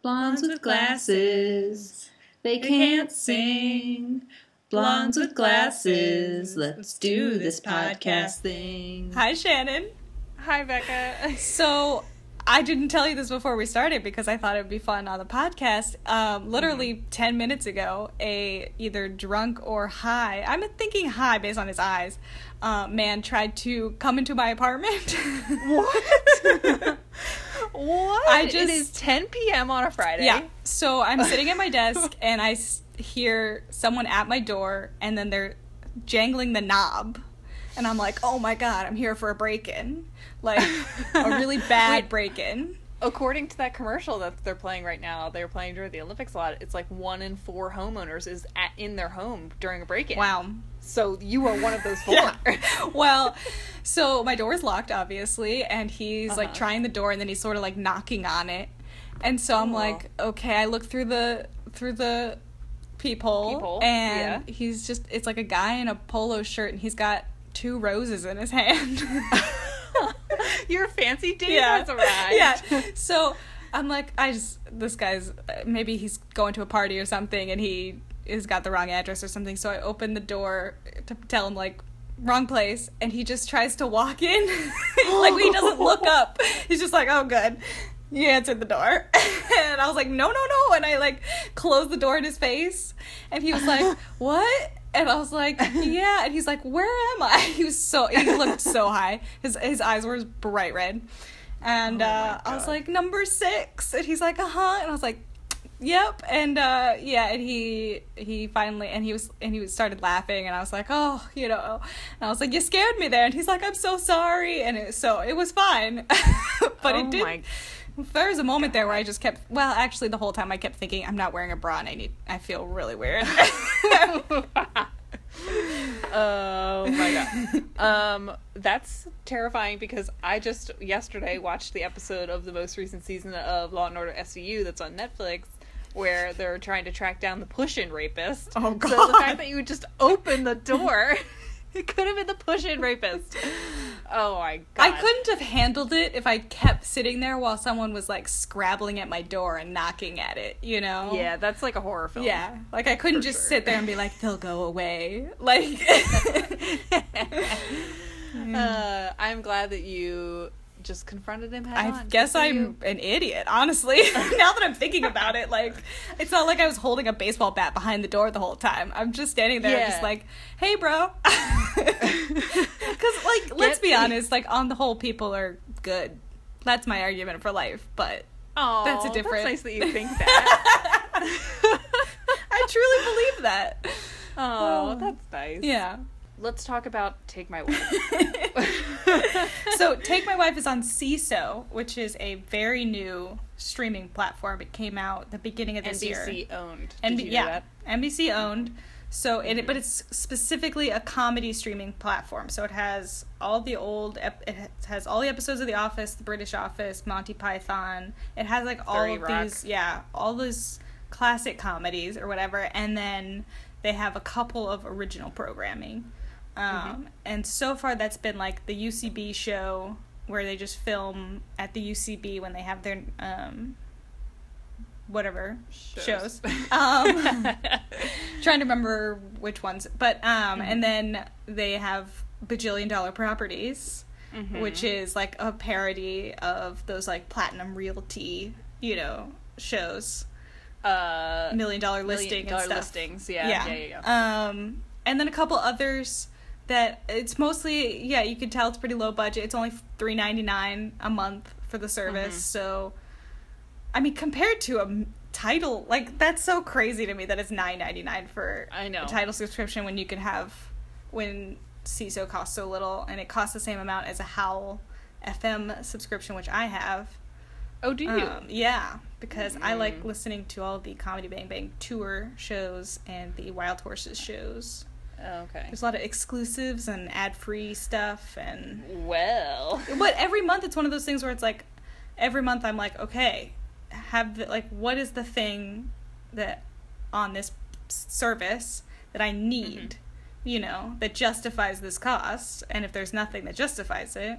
Blondes with glasses, they can't sing. Blondes with glasses, let's do this podcast thing. Hi, Shannon. Hi, Becca. So, I didn't tell you this before we started because I thought it would be fun on the podcast. Um, literally Mm-hmm. 10 minutes ago, a either drunk or high, I'm thinking high based on his eyes, uh, man tried to come into my apartment. What? what? I just- is 10 p.m. on a Friday. Yeah. So I'm sitting at my desk and I hear someone at my door and then they're jangling the knob. And I'm like, oh my god, I'm here for a break in. Like, a really bad Wait. break in. According to that commercial that they're playing right now, they're playing during the Olympics a lot. It's like one in four homeowners is at, in their home during a break-in. Wow. So you are one of those four. Yeah. well, so my door is locked, obviously, and he's like Uh-huh. trying the door, and then he's sort of like knocking on it, and so I'm Cool. like, okay, I look through the through the peephole, Peephole, and yeah. he's just it's like a guy in a polo shirt, and he's got two roses in his hand. Your fancy date yeah, has arrived. yeah. So I'm like, I just this guy's maybe he's going to a party or something, and he has got the wrong address or something. So I open the door to tell him like wrong place, and he just tries to walk in, like he doesn't look up. He's just like, oh good. You answered the door. and I was like, no, no, no. And I like closed the door in his face. And he was like, what? And I was like, yeah. And he's like, where am I? He was so, he looked so high. His, his eyes were bright red. And Oh uh, I was like, number six. And he's like, uh huh. And I was like, yep. And uh, yeah, and he he finally and he was and he started laughing, and I was like, oh, you know. And I was like, you scared me there. And he's like, I'm so sorry. And it, so it was fine, but Oh it did. my There was a moment there where I just kept. Well, actually, the whole time I kept thinking, I'm not wearing a bra, and I need. I feel really weird. oh my god. Um, that's terrifying because I just yesterday watched the episode of the most recent season of Law and Order SVU that's on Netflix. Where they're trying to track down the push-in rapist. Oh, So the God. fact that you would just open the door, it could have been the push-in rapist. Oh my god! I couldn't have handled it if I kept sitting there while someone was like scrabbling at my door and knocking at it. You know? Yeah, that's like a horror film. Yeah, like I couldn't For just sure. sit there and be like, "They'll go away." Like, Uh, I'm glad that you just confronted him head I on. guess I'm you. an idiot, honestly. now that I'm thinking about it, like, it's not like I was holding a baseball bat behind the door the whole time. I'm just standing there, just like, "Hey, bro." Because, like, let's Get be the- honest. Like, on the whole, people are good. That's my argument for life. But Aw, That's a different- nice that you think that. I truly believe that. oh, Oh. that's nice. Yeah. Let's talk about Take My Wife. so take my wife is on Seeso, which is a very new streaming platform. It came out the beginning of this year. NBC owned. NB- Did you yeah, that? NBC owned. So it, mm-hmm. but it's specifically a comedy streaming platform. So it has all the old, ep- it has all the episodes of The Office, The British Office, Monty Python. It has like all of Rock. these, yeah, all those classic comedies or whatever, and then they have a couple of original programming. Um, Mm-hmm. And so far, that's been like the UCB show where they just film at the UCB when they have their um, whatever Shows. shows. Um, trying to remember which ones, but um, Mm-hmm. and then they have bajillion dollar properties, Mhm. which is like a parody of those like platinum realty, you know, shows, uh, million dollar million listing dollar and stuff. listings. Yeah, yeah, yeah. yeah. Um, and then a couple others that it's mostly yeah you could tell it's pretty low budget. It's only three ninety nine a month for the service. Mhm. So, I mean, compared to a Tidal like that's so crazy to me that it's nine ninety nine for I know. a Tidal subscription when you can have when Seeso costs so little and it costs the same amount as a Howl FM subscription, which I have. oh, do you? Um, yeah, because I like Mm. listening to all the Comedy Bang Bang tour shows and the Wild Horses shows. Oh, okay. There's a lot of exclusives and ad free stuff, and Well, but every month it's one of those things where it's like every month I'm like, okay, have the, like what is the thing that on this service that I need, mm-hmm. you know, that justifies this cost, and if there's nothing that justifies it,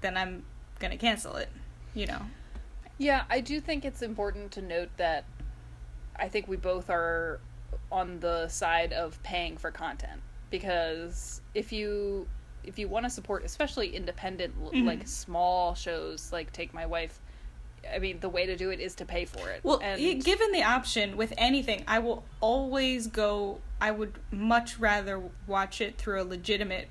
then I'm gonna cancel it, you know. Yeah, I do think it's important to note that I think we both are on the side of paying for content because if you if you want to support especially independent l Mhm. like small shows like Take My Wife I mean the way to do it is to pay for it. Well, and given the option with anything, I will always go. I would much rather watch it through a legitimate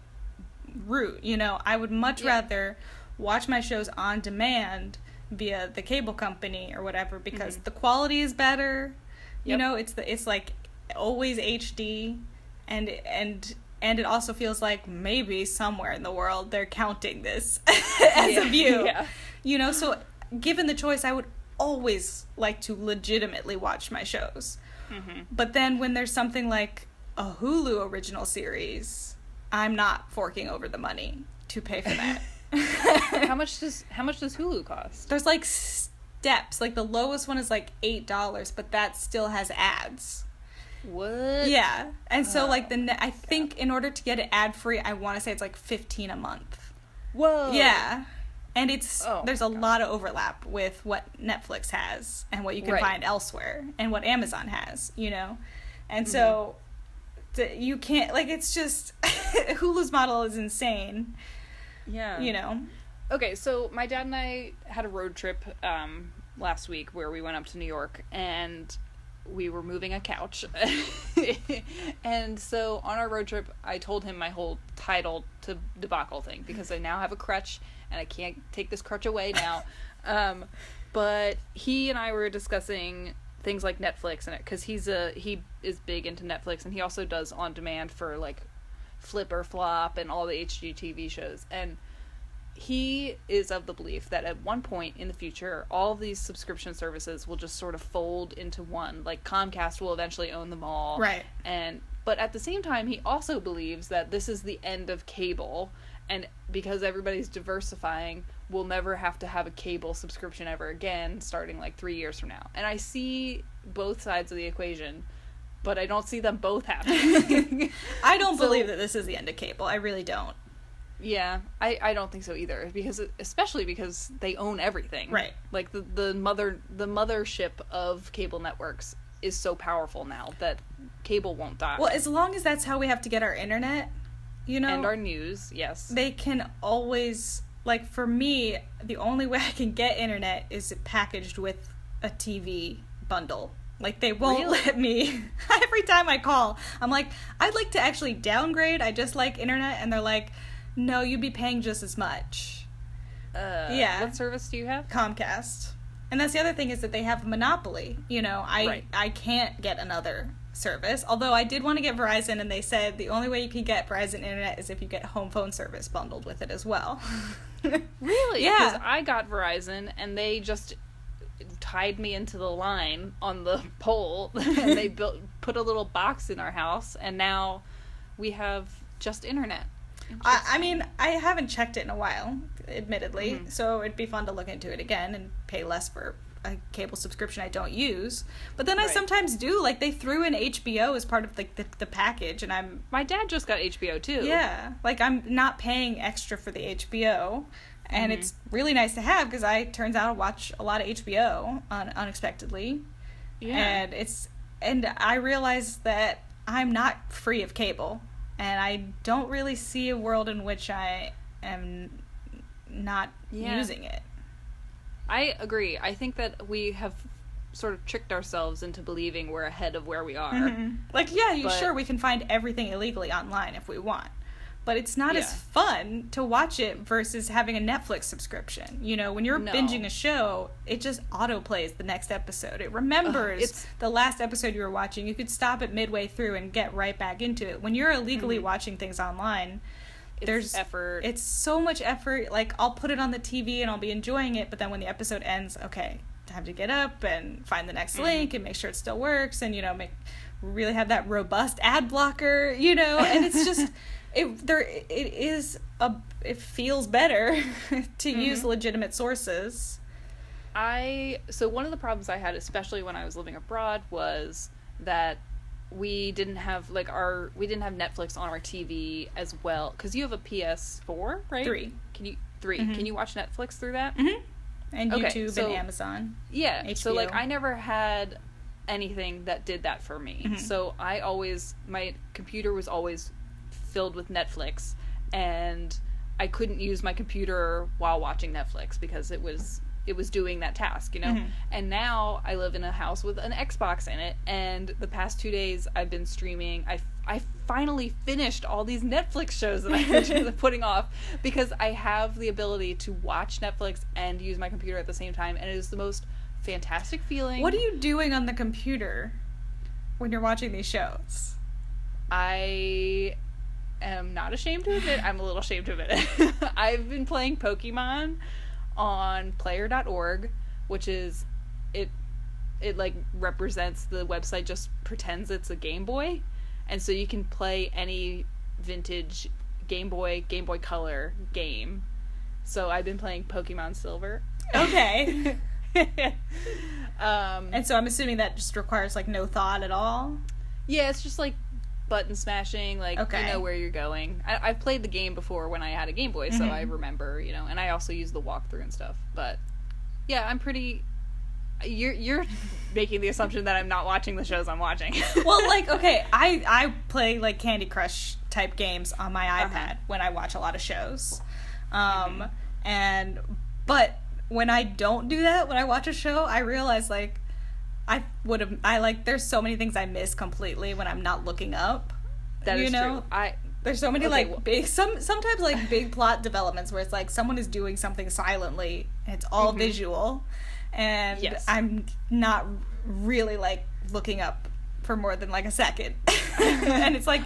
route. You know, I would much Yeah. rather watch my shows on demand via the cable company or whatever because Mhm. the quality is better. You know, it's the it's like always HD, and and and it also feels like maybe somewhere in the world they're counting this as Yeah. a view. Yeah. You know, so given the choice, I would always like to legitimately watch my shows. Mhm. But then when there's something like a Hulu original series, I'm not forking over the money to pay for that. how much does how much does Hulu cost? There's like steps. Like the lowest one is like eight dollars, but that still has ads. What? Yeah, and so Oh, like the ne- I think in order to get it ad free, I want to say it's like fifteen a month. Whoa. Yeah. And it's Oh, there's a God. lot of overlap with what Netflix has and what you can Right. find elsewhere and what Amazon has, you know. And Mm-hmm. so the, you can't like it's just Hulu's model is insane, Yeah. you know. Okay, so my dad and I had a road trip um, last week where we went up to New York and we were moving a couch. and so on our road trip, I told him my whole Tidal to debacle thing because I now have a crutch and I can't take this crutch away now. um, but he and I were discussing things like Netflix and it because he's a he is big into Netflix and he also does on demand for like Flip or Flop and all the HGTV shows and he is of the belief that at one point in the future, all of these subscription services will just sort of fold into one. Like Comcast will eventually own them all, Right. And but at the same time, he also believes that this is the end of cable, and because everybody's diversifying, we'll never have to have a cable subscription ever again, starting like three years from now. And I see both sides of the equation, but I don't see them both happening. I don't So- believe that this is the end of cable. I really don't. Yeah, I, I don't think so either because especially because they own everything. Right. Like the the mother the mothership of cable networks is so powerful now that cable won't die. Well, as long as that's how we have to get our internet, you know, and our news, yes. they can always like for me the only way i can get internet is packaged with a tv bundle like they won't Really? let me every time i call i'm like i'd like to actually downgrade i just like internet and they're like no you'd be paying just as much uh, yeah. What service do you have? comcast and that's the other thing is that they have a monopoly you know i Right. i can't get another service although i did want to get verizon and they said the only way you can get verizon internet is if you get home phone service bundled with it as well Really? Yeah. 'Cause I got Verizon and they just tied me into the line on the pole and they built put a little box in our house and now we have just internet. I, I mean, I haven't checked it in a while, admittedly, Mhm. so it'd be fun to look into it again and pay less for a cable subscription I don't use. But then I sometimes do. Like they threw in HBO as part of like the, the package, and I'm My dad just got HBO too. yeah, like I'm not paying extra for the HBO, and Mhm. it's really nice to have because I turns out I watch a lot of HBO un- unexpectedly, Yeah. and it's and I realize that I'm not free of cable, and I don't really see a world in which I am not Yeah. using it. I agree. I think that we have sort of tricked ourselves into believing we're ahead of where we are. Mhm. Like, yeah, you sure we can find everything illegally online if we want. But it's not as fun to watch it versus having a Netflix subscription. You know, when you're No. binging a show, it just auto plays the next episode. It remembers it's- the last episode you were watching. You could stop it midway through and get right back into it. When you're illegally Mhm. watching things online, It's there's effort. It's so much effort. Like I'll put it on the TV and I'll be enjoying it, but then when the episode ends, okay, time to get up and find the next Mhm. link and make sure it still works and you know make really have that robust ad blocker, you know, and it's just it there it is a it feels better to use Mhm. legitimate sources. I so one of the problems I had, especially when I was living abroad, was that we didn't have like our we didn't have Netflix on our TV as well because you have a PS4, right? Three. Can you 3 Mhm. Can you watch Netflix through that? Mhm. and Okay, YouTube so- and Amazon. Yeah. So like I never had anything that did that for me. Mhm. So I always my computer was always filled with Netflix and I couldn't use my computer while watching Netflix because it was it was doing that task, you know? Mhm. And now I live in a house with an Xbox in it and the past 2 days I've been streaming. I I finally finished all these Netflix shows that I've been putting off because I have the ability to watch Netflix and use my computer at the same time and it is the most fantastic feeling. What are you doing on the computer when you're watching these shows? I am not ashamed to admit. I'm a little ashamed to admit it. I've been playing Pokemon on player.org, which is it it like represents the website just pretends it's a Game Boy. And so you can play any vintage Game Boy, Game Boy Color game. So I've been playing Pokemon Silver. Okay. um and so I'm assuming that just requires like no thought at all. Yeah, it's just like button smashing, like Okay. you know where you're going. I, I've played the game before when I had a Game Boy, so Mhm. I remember, you know, and I also use the walkthrough and stuff. But yeah, I'm pretty. You're you're making the assumption that I'm not watching the shows I'm watching. well, like okay, I I play like Candy Crush type games on my Uh-huh. iPad when I watch a lot of shows. Um and but when I don't do that, when I watch a show, I realize like I would have I like there's so many things I miss completely when I'm not looking up. that is you know? true. I There's so many Okay, like well- big some sometimes like big plot developments where it's like someone is doing something silently and it's all Mhm. visual and Yes. I'm not really like looking up for more than like a second. and it's like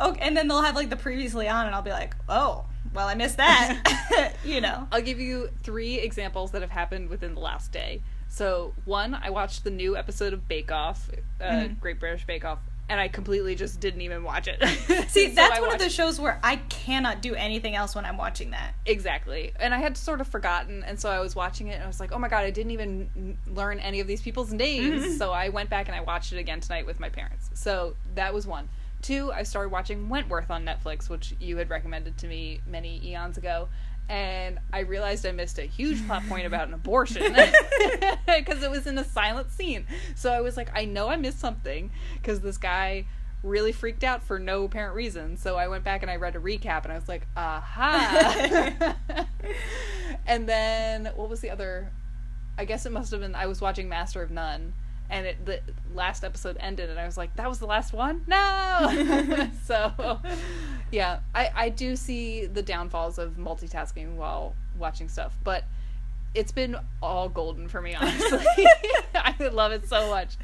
okay and then they'll have like the previously on and I'll be like, "Oh, well I missed that." you know. I'll give you three examples that have happened within the last day. So one, I watched the new episode of Bake Off, uh, Mhm. Great British Bake Off, and I completely just didn't even watch it. See, So that's I one of the shows where I cannot do anything else when I'm watching that. Exactly. And I had sort of forgotten, and so I was watching it, and I was like, oh my god, I didn't even learn any of these people's names. Mhm. So I went back and I watched it again tonight with my parents. So that was one. Two, I started watching Wentworth on Netflix, which you had recommended to me many eons ago. And I realized I missed a huge plot point about an abortion because it was in a silent scene. So I was like, I know I missed something because this guy really freaked out for no apparent reason. So I went back and I read a recap and I was like, aha. and then what was the other? I guess it must have been I was watching Master of None. And it, the last episode ended, and I was like, "That was the last one." No. so, yeah, I I do see the downfalls of multitasking while watching stuff, but it's been all golden for me, honestly. I love it so much.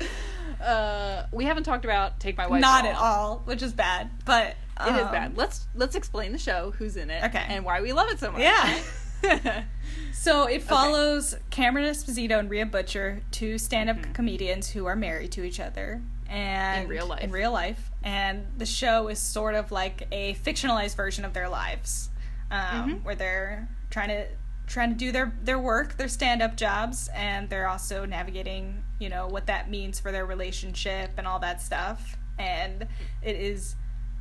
Uh, we haven't talked about Take My Wife. Not at all, which is bad. But It is um, bad. Let's let's explain the show, who's in it, Okay. and why we love it so much. Yeah. So it follows Cameron Esposito and Rhea Butcher, two stand-up Mhm. comedians who are married to each other, and In real life. In real life, and the show is sort of like a fictionalized version of their lives, um, Mhm. where they're trying to trying to do their their work, their stand-up jobs, and they're also navigating, you know, what that means for their relationship and all that stuff. And it is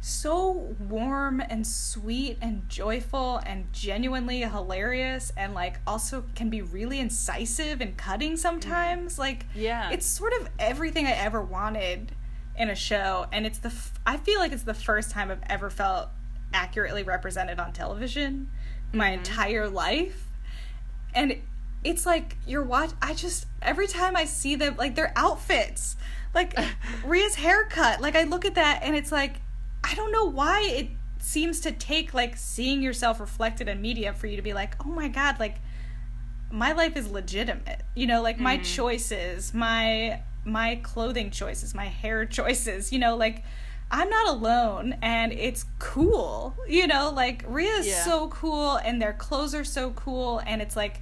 so warm and sweet and joyful and genuinely hilarious and like also can be really incisive and cutting sometimes like Yeah. it's sort of everything i ever wanted in a show and it's the f- i feel like it's the first time i've ever felt accurately represented on television my Mhm. entire life and it's like you're watch i just every time i see them like their outfits like Rhea's haircut like i look at that and it's like i don't know why it seems to take like seeing yourself reflected in media for you to be like oh my god like my life is legitimate you know like my Mhm. choices my my clothing choices my hair choices you know like i'm not alone and it's cool you know like Rhea is Yeah. so cool and their clothes are so cool and it's like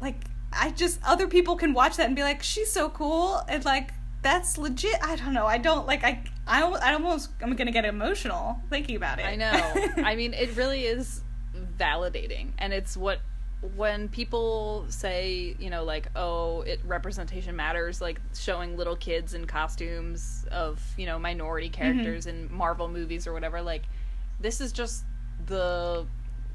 like i just other people can watch that and be like she's so cool and like that's legit i don't know i don't like i i, I almost i'm gonna get emotional thinking about it I know. I mean, it really is validating, and it's what when people say, you know, like, oh, it representation matters, like showing little kids in costumes of, you know, minority characters in Marvel movies or whatever. Like, this is just the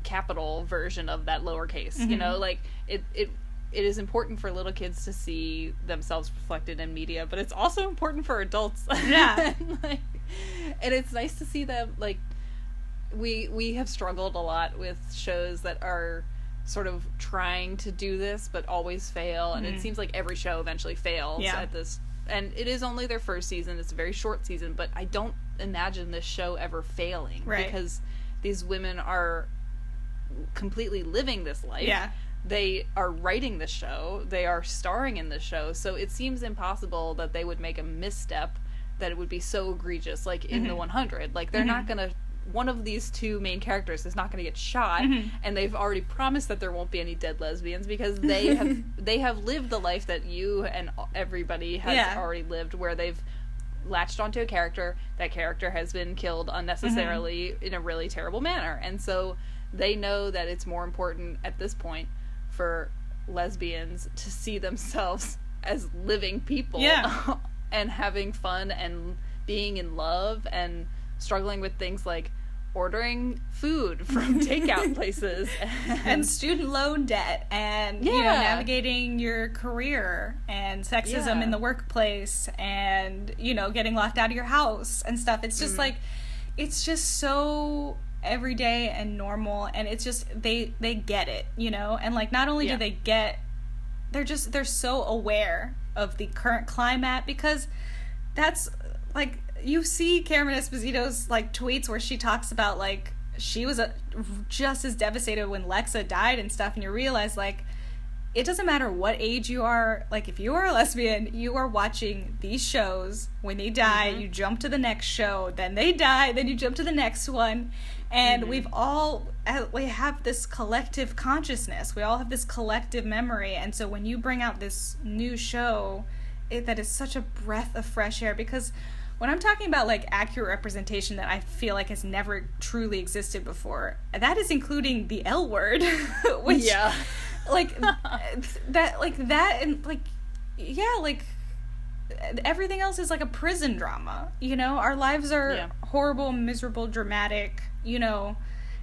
capital version of that lowercase. You Mm-hmm. know, like it it it is important for little kids to see themselves reflected in media, but it's also important for adults. Yeah. and, like, and it's nice to see them like we we have struggled a lot with shows that are sort of trying to do this but always fail and it seems like every show eventually fails Mm-hmm. Yeah. at this and it is only their first season it's a very short season but i don't imagine this show ever failing Right. because these women are completely living this life Yeah. They are writing the show they are starring in the show so it seems impossible that they would make a misstep that it would be so egregious like in Mm-hmm. the 100 like they're not gonna one of these two main characters is not going to get shot Mm-hmm. and they've already promised that there won't be any dead lesbians because they have they have lived the life that you and everybody has Yeah. already lived where they've latched onto a character that character has been killed unnecessarily Mm-hmm. in a really terrible manner and so they know that it's more important at this point for lesbians to see themselves as living people Yeah. and having fun and being in love and struggling with things like ordering food from takeout places and student loan debt and you know navigating your career and sexism Yeah. in the workplace and you know getting locked out of your house and stuff it's Mm. just like it's just so everyday and normal and it's just they they get it you know? And like not only Yeah. do they get they're just they're so aware of the current climate because that's like you see Cameron Esposito's like tweets where she talks about like she was uh just as devastated when Lexa died and stuff and you realize like it doesn't matter what age you are like if you are a lesbian you are watching these shows. When they die you jump to the next show. Then they die then you jump to the next one and we've all uh, we have this collective consciousness. We all have this collective memory. And so when you bring out this new show it, that is such a breath of fresh air because when I'm talking about like accurate representation that I feel like has never truly existed before, that is including the L word, which Yeah. like that like that and like yeah, like everything else is like a prison drama, you know? Our lives are Yeah. horrible, miserable, dramatic, you know.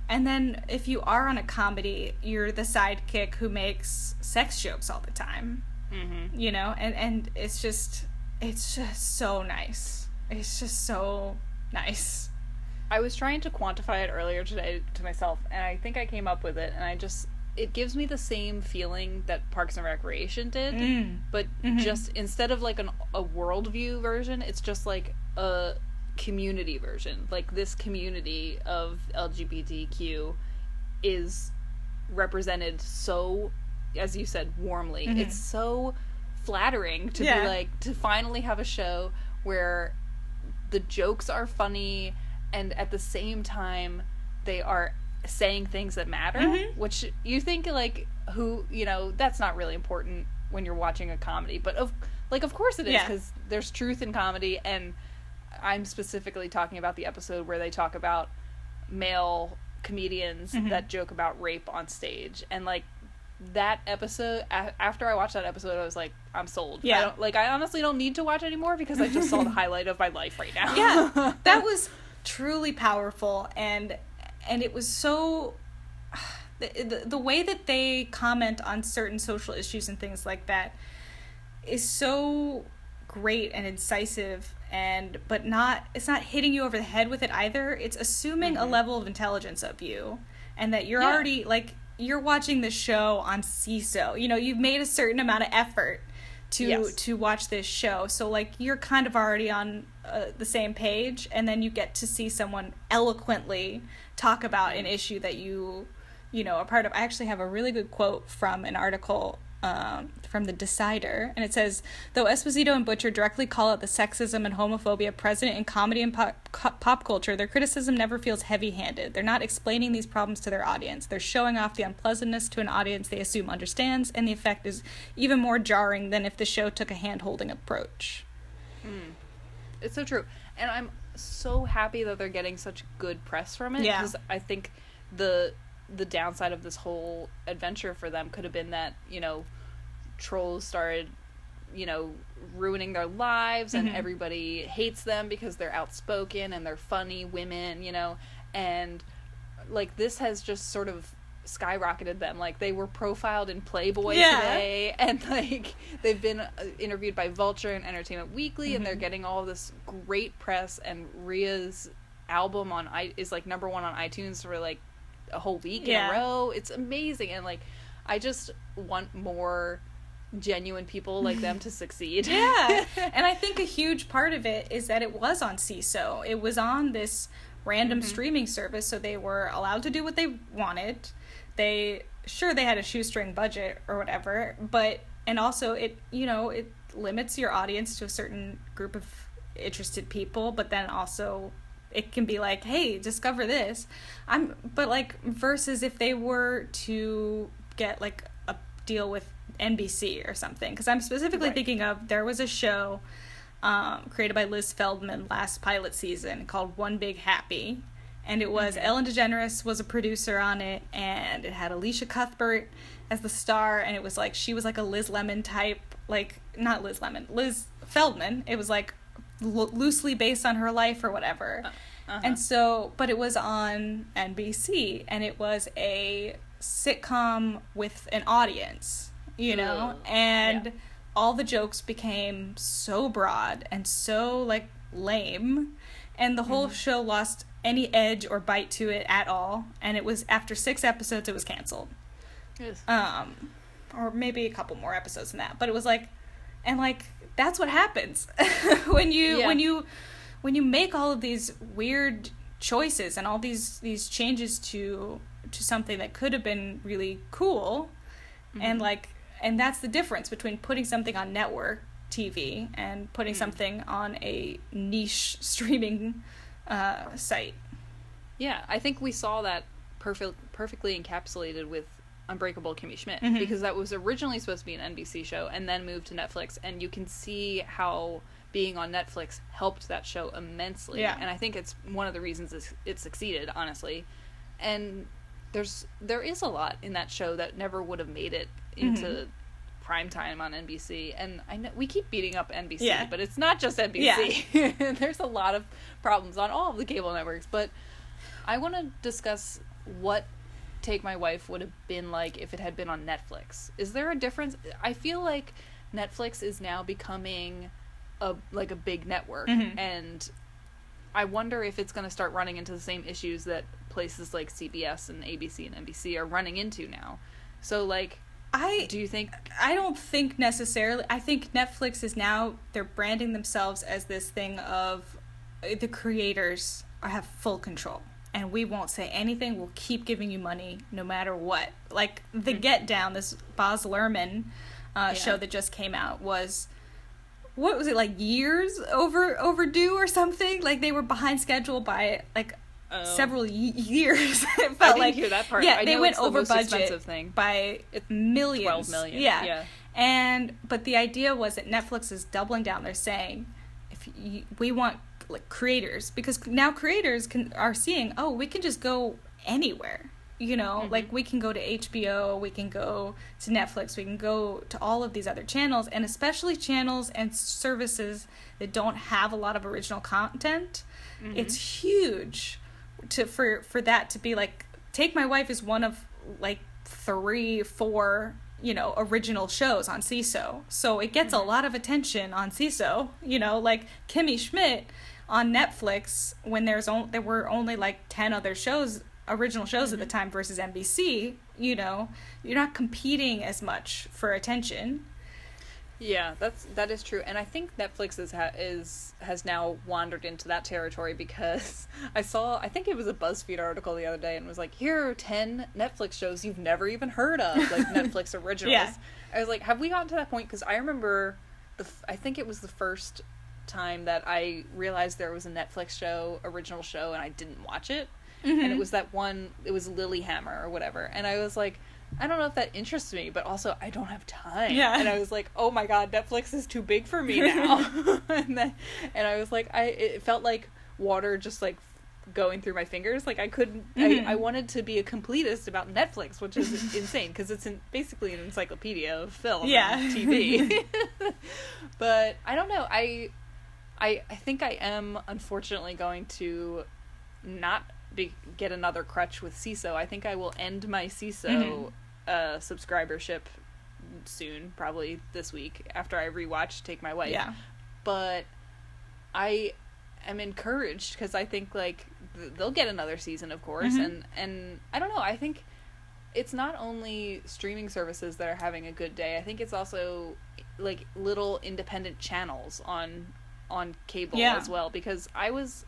And then if you are on a comedy, you're the sidekick who makes sex jokes all the time mm-hmm. you know and and it's just it's just so nice it's just so nice I was trying to quantify it earlier today to myself, and I think I came up with it. And I just, it gives me the same feeling that Parks and Recreation did, Mm. but Mhm. just instead of like an, a worldview version, it's just like a community version. Like this community of LGBTQ is represented so, as you said, warmly. Mhm. It's so flattering to Yeah. be like to finally have a show where the jokes are funny and at the same time they are saying things that matter Mhm. which you think like who you know that's not really important when you're watching a comedy but of like of course it is Yeah. because there's truth in comedy and i'm specifically talking about the episode where they talk about male comedians Mhm. that joke about rape on stage and like that episode a- after i watched that episode i was like i'm sold I Yeah. don't, like i honestly don't need to watch anymore because i just saw the highlight of my life right now yeah that was truly powerful and and it was so the, the, the way that they comment on certain social issues and things like that is so great and incisive and but not it's not hitting you over the head with it either it's assuming a level of intelligence of you and that you're Mm-hmm. Yeah. already like you're watching the show on Seeso you know you've made a certain amount of effort to Yes. to watch this show so like you're kind of already on uh, the same page and then you get to see someone eloquently talk about an issue that you you know are part of i actually have a really good quote from an article um, from the decider and it says though esposito and butcher directly call out the sexism and homophobia present in comedy and pop, pop culture their criticism never feels heavy-handed. They're not explaining these problems to their audience. They're showing off the unpleasantness to an audience they assume understands and the effect is even more jarring than if the show took a hand-holding approach. It's so true. And I'm so happy that they're getting such good press from it Yeah. because I think the the downside of this whole adventure for them could have been that, you know, trolls started, you know, ruining their lives and Mhm. everybody hates them because they're outspoken and they're funny women, you know, and like this has just sort of skyrocketed them. Like they were profiled in Playboy Yeah. today, and like they've been uh, interviewed by Vulture and Entertainment Weekly, and they're Mhm. getting all this great press. And Rhea's album on i is like number one on iTunes for like a whole week Yeah. in a row. It's amazing, and like I just want more genuine people like them to succeed. Yeah. and I think a huge part of it is that it was on Seeso. It was on this random Mm-hmm. streaming service, so they were allowed to do what they wanted. They sure they had a shoestring budget or whatever, but and also it you know, it limits your audience to a certain group of interested people, but then also it can be like, hey, discover this. I'm but like versus if they were to get like a deal with NBC or something because I'm specifically Right. thinking of there was a show um, created by Liz Feldman last pilot season called One Big Happy, and it was Ellen DeGeneres was a producer on it, and it had Elisha Cuthbert as the star, and it was like she was like a Liz Lemon type, like not Liz Lemon, Liz Feldman. It was like lo- loosely based on her life or whatever. Uh-huh. And so, but it was on NBC and it was a sitcom with an audience, you know? Ugh. And Yeah. all the jokes became so broad and so like lame. And the Mm-hmm. whole show lost any edge or bite to it at all. And it was after six episodes, it was canceled. Yes. Um, or maybe a couple more episodes than that. But it was like, and like that's what happens when you Yeah. when you when you make all of these weird choices and all these these changes to to something that could have been really cool, and like and that's the difference between putting something on network TV and putting something on a niche streaming uh, site. Yeah, I think we saw that perfect, perfectly encapsulated with Unbreakable Kimmy Schmidt Mhm. because that was originally supposed to be an NBC show and then moved to Netflix, and you can see how being on Netflix helped that show immensely. Yeah. and I think it's one of the reasons it succeeded, honestly. And there's there is a lot in that show that never would have made it into Mhm. Prime time on NBC. And I know we keep beating up NBC, Yeah. but it's not just NBC. There's a lot of problems on all of the cable networks. But I want to discuss what Take My Wife would have been like if it had been on Netflix. Is there a difference? I feel like Netflix is now becoming a like a big network Mhm. and I wonder if it's going to start running into the same issues that places like CBS and ABC and NBC are running into now. So like I do you think I don't think necessarily. I think Netflix is now they're branding themselves as this thing of uh, the creators have full control, and we won't say anything. We'll keep giving you money no matter what. Like the Get Down, this Baz Luhrmann uh, Yeah. show that just came out was. What was it like years over overdue or something? Like they were behind schedule by like Oh. several y- years. it felt I didn't like hear that part. Yeah, I they went the over most budget thing. by It's millions. 12 million, Yeah. yeah. And but the idea was that Netflix is doubling down. They're saying, if you, we want like creators, because now creators can are seeing, oh, we can just go anywhere. You know, Mm-hmm. like we can go to HBO, we can go to Netflix, we can go to all of these other channels, and especially channels and services that don't have a lot of original content. Mm-hmm. It's huge to for for that to be like take my wife is one of like three four you know original shows on Seeso so it gets Mm-hmm. a lot of attention on Seeso you know? Like Kimmy Schmidt on Netflix when there's on, there were only like 10 other shows original shows at the time versus NBC you know? You're not competing as much for attention Yeah, that's that is true, and I think Netflix is ha- is has now wandered into that territory because I saw I think it was a BuzzFeed article the other day and was like, here are ten Netflix shows you've never even heard of, like Netflix originals. Yeah. I was like, have we gotten to that point? Because I remember the f- I think it was the first time that I realized there was a Netflix show original show and I didn't watch it, and Mm-hmm. it was that one it was Lilyhammer or whatever, and I was like. I don't know if that interests me, but also I don't have time. Yeah. And I was like, "Oh my god, Netflix is too big for me now." and then, and I was like, I it felt like water just like going through my fingers. Like I couldn't. Mhm. I, I wanted to be a completist about Netflix, which is insane because it's in, basically an encyclopedia of film Yeah. and TV. but I don't know. I, I I think I am unfortunately going to not be, get another crutch with Seeso. I think I will end my Seeso Mhm. Uh, subscribership soon, probably this week after I rewatch Take My Wife. Yeah. But I am encouraged because I think like th- they'll get another season, of course, Mhm. and and I don't know. I think it's not only streaming services that are having a good day. I think it's also like little independent channels on on cable Yeah. as well. Because I was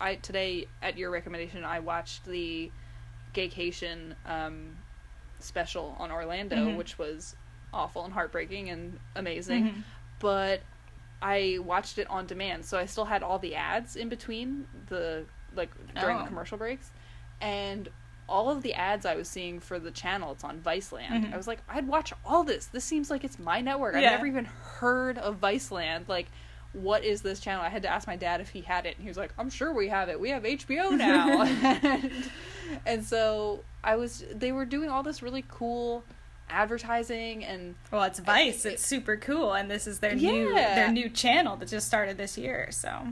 I today at your recommendation I watched the Gaycation um, special on Orlando, Mhm. which was awful and heartbreaking and amazing. Mhm. But I watched it on demand, so I still had all the ads in between the like during the Oh. commercial breaks, and all of the ads I was seeing for the channel. It's on Viceland. Mhm. I was like, I'd watch all this. This seems like it's my network. I've never even heard of Viceland. Like, what is this channel? I had to ask my dad if he had it, and he was like, I'm sure we have it. We have HBO now. and, and so I was. They were doing all this really cool advertising and Well, it's Vice. It's super cool, and this is their new their new channel that just started this year. So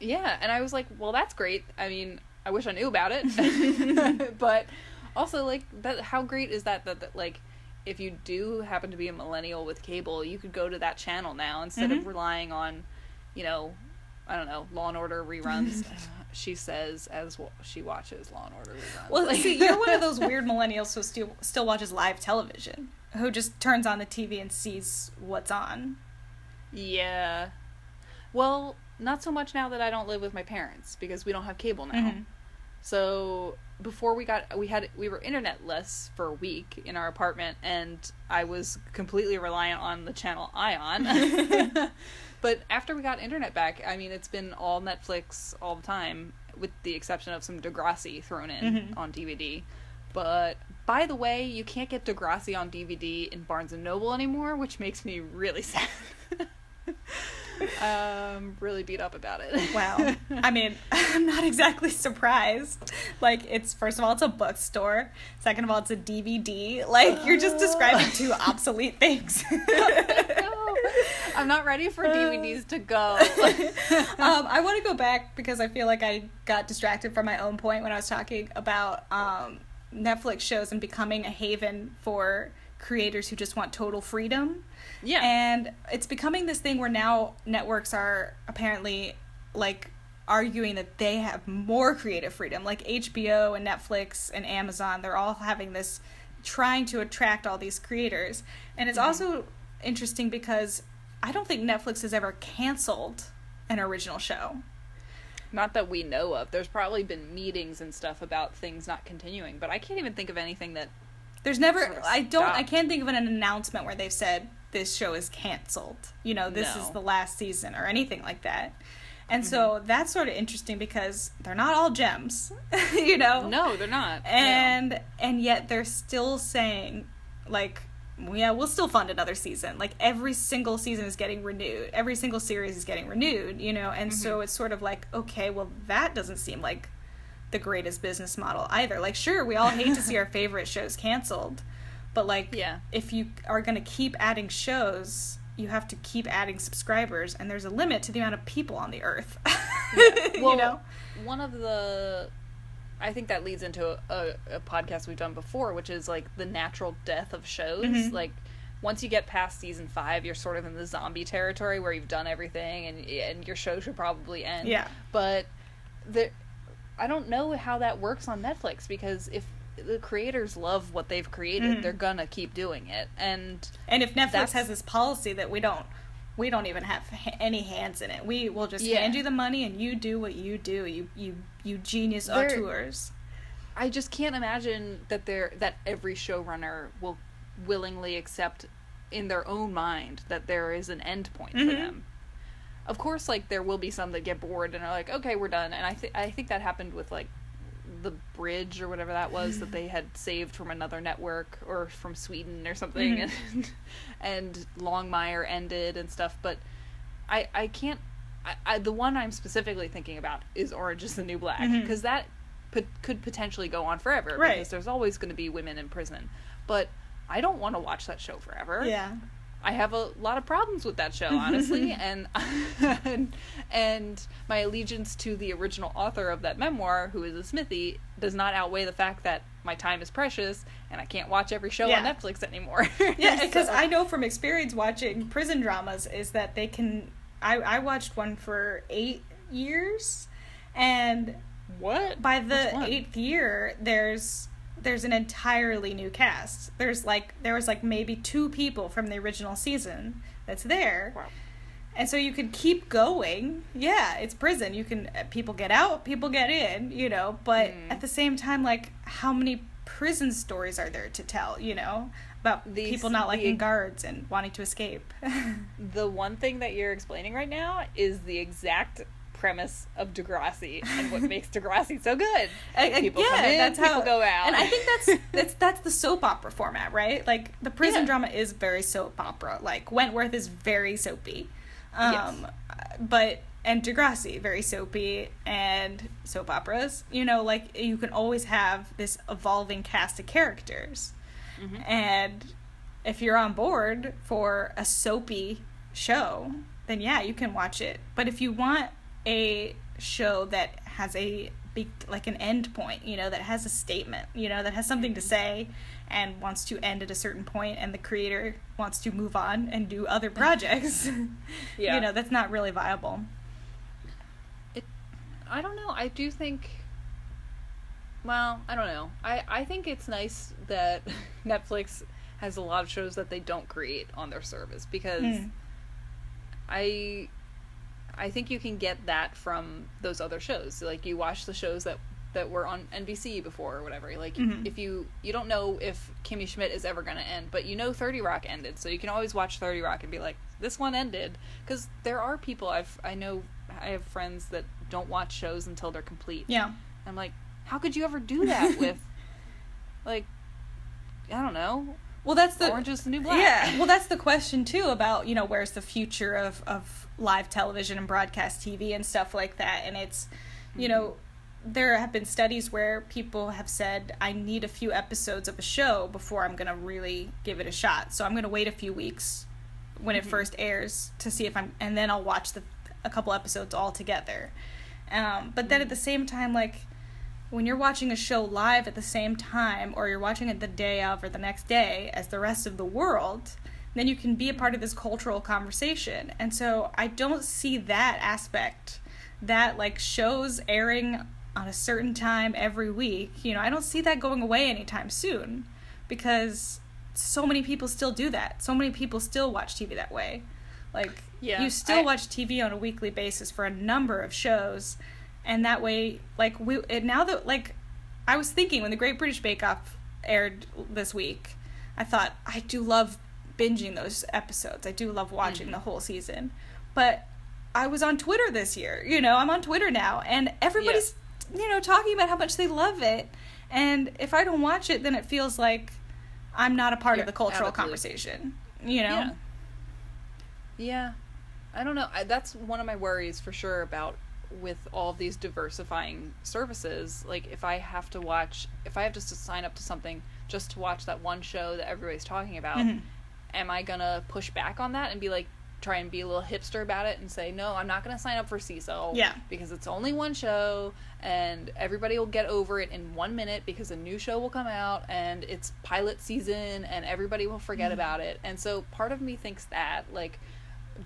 Yeah, and I was like, well, that's great. I mean, I wish I knew about it, but also like that. How great is that, that? That like, if you do happen to be a millennial with cable, you could go to that channel now instead of Mhm. relying on, you know, I don't know, Law and Order reruns. she says as wa- she watches Law and Order reruns. Well, Like- see, you're one of those weird millennials who still still watches live television, who just turns on the TV and sees what's on. yeah. Well, not so much now that I don't live with my parents because we don't have cable now. Mhm. So before we got we had we were internetless for a week in our apartment and I was completely reliant on the channel Ion. but after we got internet back, I mean it's been all Netflix all the time with the exception of some Degrassi thrown in Mhm. on DVD. But by the way, you can't get Degrassi on DVD in Barnes and Noble anymore, which makes me really sad. um really beat up about it. Wow. I mean, I'm not exactly surprised. Like, it's first of all, it's a bookstore. Second of all, it's a DVD. Like, you're just describing two obsolete things. I'm not ready for DVDs to go. um, I want to go back because I feel like I got distracted from my own point when I was talking about um, Netflix shows and becoming a haven for creators who just want total freedom. yeah. And it's becoming this thing where now networks are apparently like arguing that they have more creative freedom. Like HBO and Netflix and Amazon, they're all having this trying to attract all these creators. And it's also interesting because I don't think Netflix has ever canceled an original show. Not that we know of. There's probably been meetings and stuff about things not continuing, but I can't even think of anything that. There's never Sort of I don't I can't think of an announcement where they've said this show is canceled. You know, this is the last season or anything like that. And so Mm-hmm. that's sort of interesting because they're not all gems, you know. No, they're not. And and yet they're still saying like yeah, we'll still fund another season. Like every single season is getting renewed. Every single series is getting renewed, you know. And so Mm-hmm. it's sort of like, okay, well that doesn't seem like the greatest business model either. Like sure, we all hate to see our favorite shows canceled, but like Yeah. if you are going to keep adding shows, you have to keep adding subscribers and there's a limit to the amount of people on the earth. Well, you know. one of the. I think that leads into a, a, a podcast we've done before, which is like the natural death of shows. Mhm. Like, once you get past season five, you're sort of in the zombie territory where you've done everything and and your show should probably end. Yeah. But the, I don't know how that works on Netflix because if the creators love what they've created, Mhm. they're gonna keep doing it. And And if Netflix has this policy that we don't we don't even have ha- any hands in it. We will just Yeah. hand you the money and you do what you do. You you you genius There- auteurs. I just can't imagine that there that every showrunner will willingly accept in their own mind that there is an end point for Mhm. them. Of course, like there will be some that get bored and are like, "Okay, we're done." And I think I think that happened with like the bridge or whatever that was that they had saved from another network or from Sweden or something, Mhm. and and Longmire ended and stuff. But I I can't. I, I the one I'm specifically thinking about is Orange Is the New Black because that pot- could potentially go on forever Right. because there's always going to be women in prison. But I don't want to watch that show forever. Yeah. I have a lot of problems with that show, honestly, and, and and my allegiance to the original author of that memoir, who is a Smithy, does not outweigh the fact that my time is precious and I can't watch every show on Netflix anymore. Yeah, because So- I know from experience watching prison dramas is that they can. I I watched one for eight years, and what by the eighth year, there's there's an entirely new cast. There's like there was like maybe two people from the original season that's there. Wow. And so you could keep going. Yeah, it's prison. You can uh, people get out, people get in, you know, but Mm. at the same time like how many prison stories are there to tell, you know, about These- people not liking the- guards and wanting to escape. The one thing that you're explaining right now is the exact premise of Degrassi and what makes Degrassi so good. I- I- People yeah, come in, that's people how, go out. And I think that's that's that's the soap opera format, right? Like the prison Yeah. drama is very soap opera. Like Wentworth is very soapy. Um Yes. but and Degrassi very soapy and soap operas. You know, like you can always have this evolving cast of characters. Mhm. And if you're on board for a soapy show, then yeah, you can watch it. But if you want a show that has a big like an end point, you know, that has a statement, you know, that has something to say and wants to end at a certain point and the creator wants to move on and do other projects. Yeah. You know, that's not really viable. it I don't know. I do think. Well, I don't know. I I think it's nice that Netflix has a lot of shows that they don't create on their service because Mm. I I think you can get that from those other shows. Like you watch the shows that that were on NBC before or whatever. Like Mhm. if you you don't know if Kimmy Schmidt is ever going to end, but you know 30 Rock ended, so you can always watch 30 Rock and be like, this one ended because there are people I've I know I have friends that don't watch shows until they're complete. Yeah. I'm like, how could you ever do that with like I don't know, Well, that's the Orange is the New Black. Yeah, well, that's the question too about you know where's the future of of live television and broadcast TV and stuff like that, and it's you mm-hmm. know there have been studies where people have said I need a few episodes of a show before I'm gonna really give it a shot, so I'm gonna wait a few weeks when it mm-hmm. first airs to see if I'm, and then I'll watch the a couple episodes all together. Um, but then at the mm-hmm. same time, like when you're watching a show live at the same time or you're watching it the day of or the next day as the rest of the world then you can be a part of this cultural conversation. And so i don't see that aspect that like shows airing on a certain time every week. You know i don't see that going away anytime soon because so many people still do that. So many people still watch tv that way. Like Yeah, you still I- watch tv on a weekly basis for a number of shows. And that way like we it, now that like i was thinking when the great british bake off aired this week i thought i do love binging those episodes i do love watching the whole season but i was on twitter this year you know i'm on twitter now and everybody's you know talking about how much they love it and if i don't watch it then it feels like i'm not a part You're of the cultural the conversation you know Yeah. Yeah. I don't know. I, that's one of my worries for sure about with all of these diversifying services. Like, if I have to watch, if I have just to sign up to something just to watch that one show that everybody's talking about, Mhm. Am I gonna push back on that and be like, try and be a little hipster about it and say, no, I'm not gonna sign up for Seeso. Yeah. Because it's only one show and everybody will get over it in one minute because a new show will come out and it's pilot season and everybody will forget Mm-hmm. about it. And so part of me thinks that, like,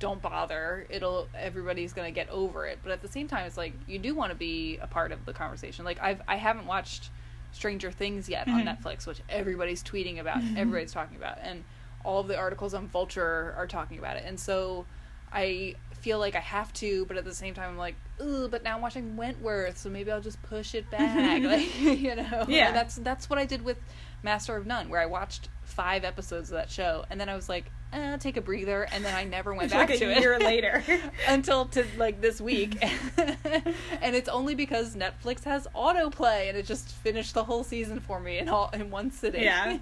don't bother it'll everybody's gonna get over it but at the same time it's like you do want to be a part of the conversation like i've i haven't watched stranger things yet on Mhm. netflix which everybody's tweeting about everybody's talking about and all of the articles on vulture are talking about it. And so i feel like i have to but at the same time i'm like ooh but now i'm watching wentworth so maybe i'll just push it back like you know? Yeah. And that's that's what i did with master of none where i watched five episodes of that show and then i was like eh, take a breather and then i never went back like to a it. year later. Until to like this week. And it's only because netflix has autoplay and it just finished the whole season for me in all in one sitting. Yeah.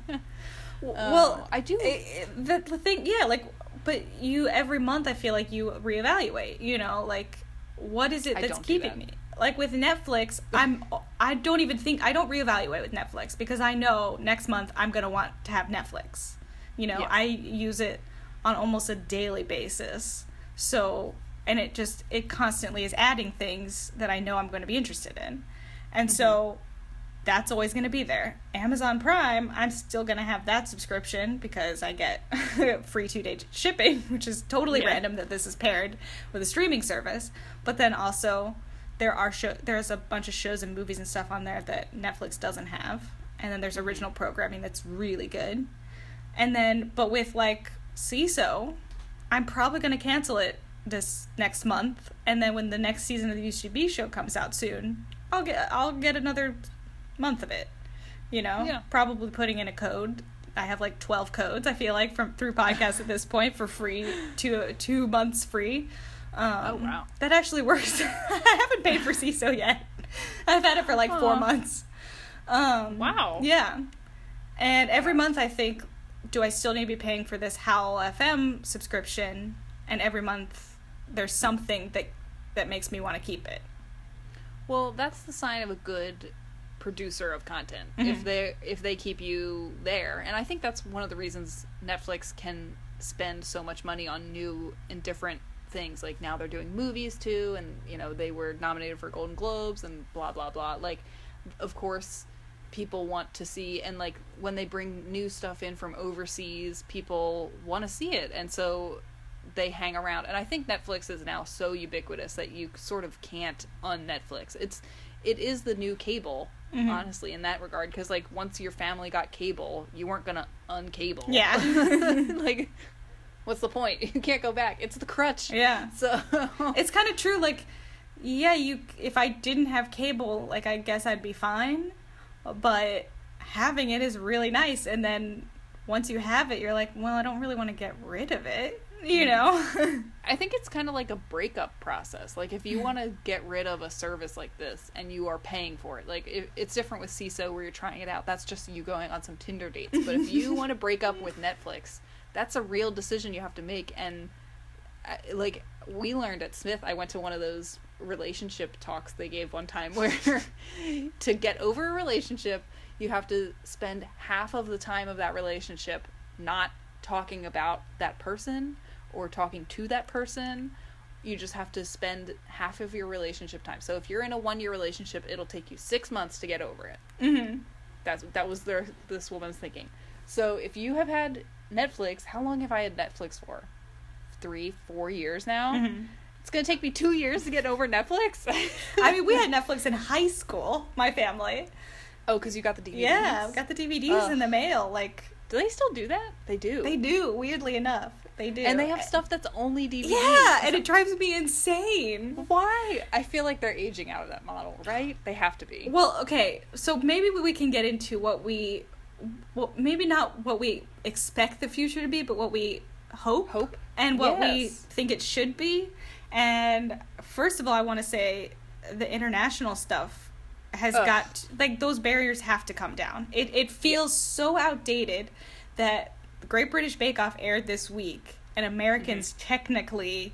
Uh, well I do- i- i- the, the thing yeah like but you every month i feel like you reevaluate you know like what is it that's keeping that. me like with netflix i'm i don't even think i don't reevaluate with netflix because i know next month i'm going to want to have netflix you know Yeah. i use it on almost a daily basis. So, and it just it constantly is adding things that I know I'm going to be interested in. And so that's always going to be there. Amazon Prime, I'm still going to have that subscription because I get free 2-day shipping, which is totally Yeah. random that this is paired with a streaming service. But then also there are show there's a bunch of shows and movies and stuff on there that Netflix doesn't have. And then there's mm-hmm. original programming that's really good. And then but with like Seeso, I'm probably going to cancel it this next month and then when the next season of the UCB show comes out soon, I'll get I'll get another month of it. You know? Yeah. Probably putting in a code. I have like 12 codes I feel like from through podcasts at this point for free, two two months free. Um, Oh, wow. That actually works. I haven't paid for Seeso yet. I've had it for like four months. Um, Wow. Yeah. And every month I think, do I still need to be paying for this Howl FM subscription? And every month there's something that that makes me want to keep it. Well, that's the sign of a good producer of content. Mhm. If they if they keep you there, and I think that's one of the reasons Netflix can spend so much money on new and different things. Like now they're doing movies too, and you know they were nominated for Golden Globes and blah blah blah. Like, of course, people want to see and like when they bring new stuff in from overseas, people want to see it, and so they hang around. And I think Netflix is now so ubiquitous that you sort of can't un Netflix. It's it is the new cable, Mhm. honestly, in that regard. Because like once your family got cable, you weren't gonna uncable. Yeah. like, what's the point? You can't go back. It's the crutch. Yeah. So It's kind of true like yeah, you if I didn't have cable, like I guess I'd be fine. But having it is really nice and then once you have it, you're like, well, I don't really want to get rid of it, you mm. know? I think it's kind of like a breakup process. Like if you want to get rid of a service like this and you are paying for it, like if, it's different with Seeso where you're trying it out. That's just you going on some Tinder dates. But if you want to break up with Netflix, that's a real decision you have to make. And I- like we learned at Smith, I went to one of those relationship talks they gave one time where to get over a relationship, you have to spend half of the time of that relationship not talking about that person or talking to that person. You just have to spend half of your relationship time. So if you're in a one year relationship, it'll take you six months to get over it. mhm. That's that was their this woman's thinking. So if you have had Netflix, how long have I had Netflix for? Three, four years now. Mhm. It's gonna take me two years to get over Netflix. I mean, we had Netflix in high school, my family. oh, because you got the DVDs. Yeah, we got the DVDs Ugh. in the mail. Like Do they still do that? They do. they do, weirdly enough, they do. And they have stuff that's only DVDs. Yeah, and it drives me insane. Why? I feel like they're aging out of that model, right? They have to be. Well, okay, so maybe we can get into what we, well, maybe not what we expect the future to be, but what we hope, Hope? and what we think it should be. And first of all, I want to say the international stuff has Ugh. got like those barriers have to come down. It it feels so outdated that Great British Bake Off aired this week, and Americans Mm-hmm. technically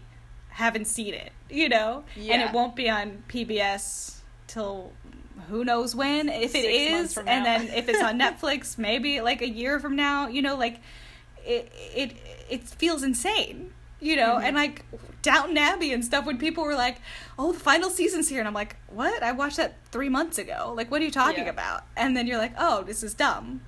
haven't seen it. You know, and it won't be on PBS till who knows when. If it Six is, from and then if it's on Netflix, maybe like a year from now. You know, like it it it feels insane. You know, Mm-hmm. and like Downton Abbey and stuff when people were like, "Oh, the final season's here," and I'm like, "What? I watched that three months ago. Like, what are you talking Yeah. about?" And then you're like, "Oh, this is dumb,"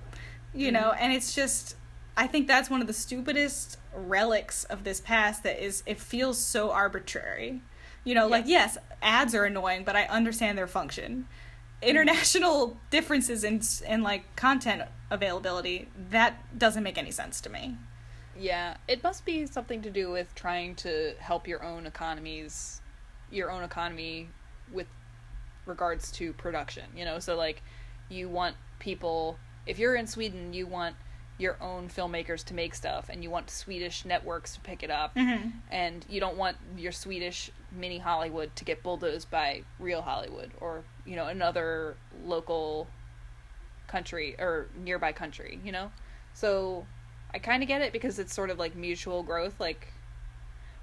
you know. Mm-hmm. And it's just, I think that's one of the stupidest relics of this past. That is, it feels so arbitrary. You know, like yes, ads are annoying, but I understand their function. International differences in in like content availability that doesn't make any sense to me. Yeah, it must be something to do with trying to help your own economies, your own economy with regards to production, you know? So, like, you want people, if you're in Sweden, you want your own filmmakers to make stuff, and you want Swedish networks to pick it up, Mhm. and you don't want your Swedish mini Hollywood to get bulldozed by real Hollywood or, you know, another local country or nearby country, you know? So I kind of get it because it's sort of like mutual growth, like,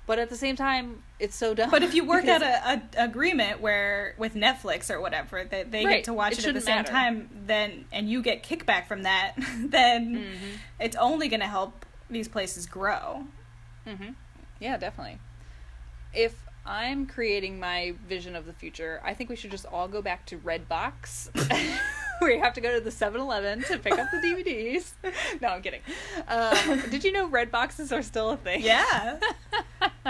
but at the same time, it's so dumb. But if you work out a, a agreement where with Netflix or whatever that they Right, get to watch it it, at the same matter. time, then and you get kickback from that, then Mhm. it's only going to help these places grow. Mm-hmm. Yeah, definitely. If I'm creating my vision of the future, I think we should just all go back to Redbox. where you have to go to the 7-Eleven to pick up the DVDs. no, I'm kidding. Um, did you know red boxes are still a thing? Yeah.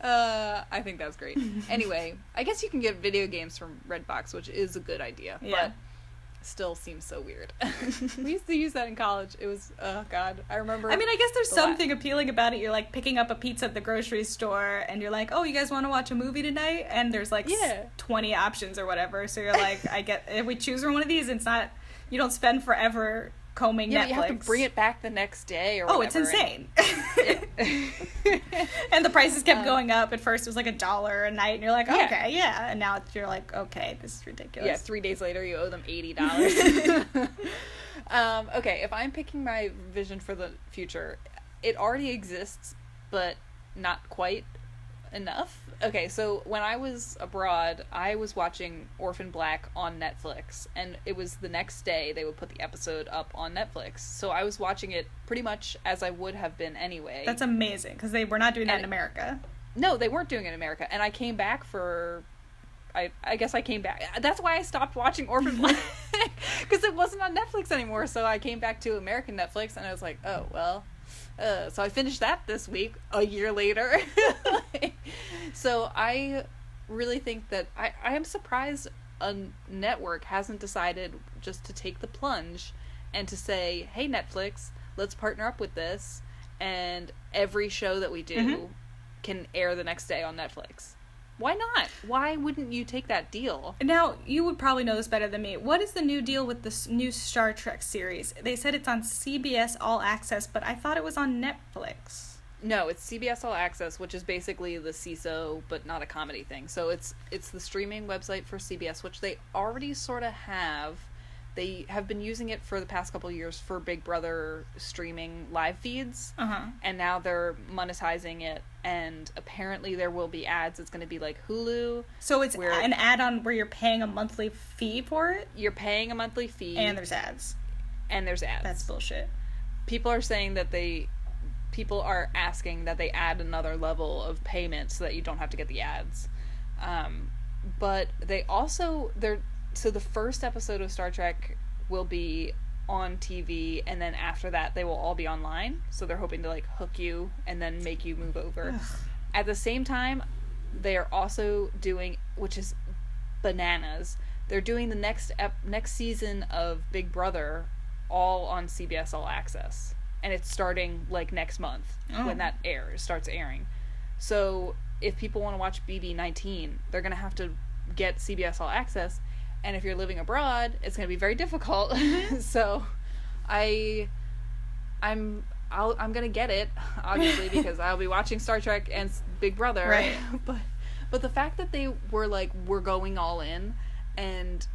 uh, I think that's great. Anyway, I guess you can get video games from Redbox, which is a good idea, Yeah. but still seems so weird. we used to use that in college. It was oh god, I remember. I mean, I guess there's the something appealing about it. You're like picking up a pizza at the grocery store, and you're like, "Oh, you guys want to watch a movie tonight?" And there's like Yeah. 20 options or whatever. So you're like, "I get if we choose from one of these, it's not you don't spend forever combing yeah, Netflix. you have to bring it back the next day or Oh, it's insane. and- and the prices kept Um, going up. At first, it was like a dollar a night, and you're like, Yeah. "Okay, yeah." And now you're like, "Okay, this is ridiculous." Yeah, three days later you owe them eighty dollars. um, okay, if I'm picking my vision for the future, it already exists, but not quite enough. Okay, so when I was abroad, I was watching Orphan Black on Netflix, and it was the next day they would put the episode up on Netflix. So I was watching it pretty much as I would have been anyway. That's amazing because they were not doing that And- in America. No, they weren't doing it in America, and I came back for. I I guess I came back. That's why I stopped watching Orphan Black because it wasn't on Netflix anymore. So I came back to American Netflix, and I was like, oh well. Uh, so I finished that this week, a year later. so I really think that I I am surprised a network hasn't decided just to take the plunge and to say, hey Netflix, let's partner up with this, and every show that we do Mhm. can air the next day on Netflix. Why not? Why wouldn't you take that deal? Now, you would probably know this better than me. What is the new deal with this new Star Trek series? They said it's on CBS All Access, but I thought it was on Netflix. No, it's CBS All Access, which is basically the Seeso but not a comedy thing. So it's it's the streaming website for CBS, which they already sort of have. They have been using it for the past couple of years for Big Brother streaming live feeds. Uh huh. and now they're monetizing it and apparently there will be ads. It's going to be like hulu. So it's Where- an add-on where you're paying a monthly fee for it, you're paying a monthly fee. And there's ads. and there's ads. That's bullshit. people are saying that they people are asking that they add another level of payment so that you don't have to get the ads. Um, but they also they're so the first episode of star trek will be on tv and then after that they will all be online so they're hoping to like hook you and then make you move over Ugh. at the same time they are also doing which is bananas they're doing the next ep- next season of big brother all on cbs all access and it's starting like next month Oh. when that airs starts airing so if people want to watch bb19 they're to have to get cbs all access and if you're living abroad it's going to be very difficult so i i'm I'll, i'm going to get it obviously because i'll be watching star trek and big brother Right. but but the fact that they were like we're going all in and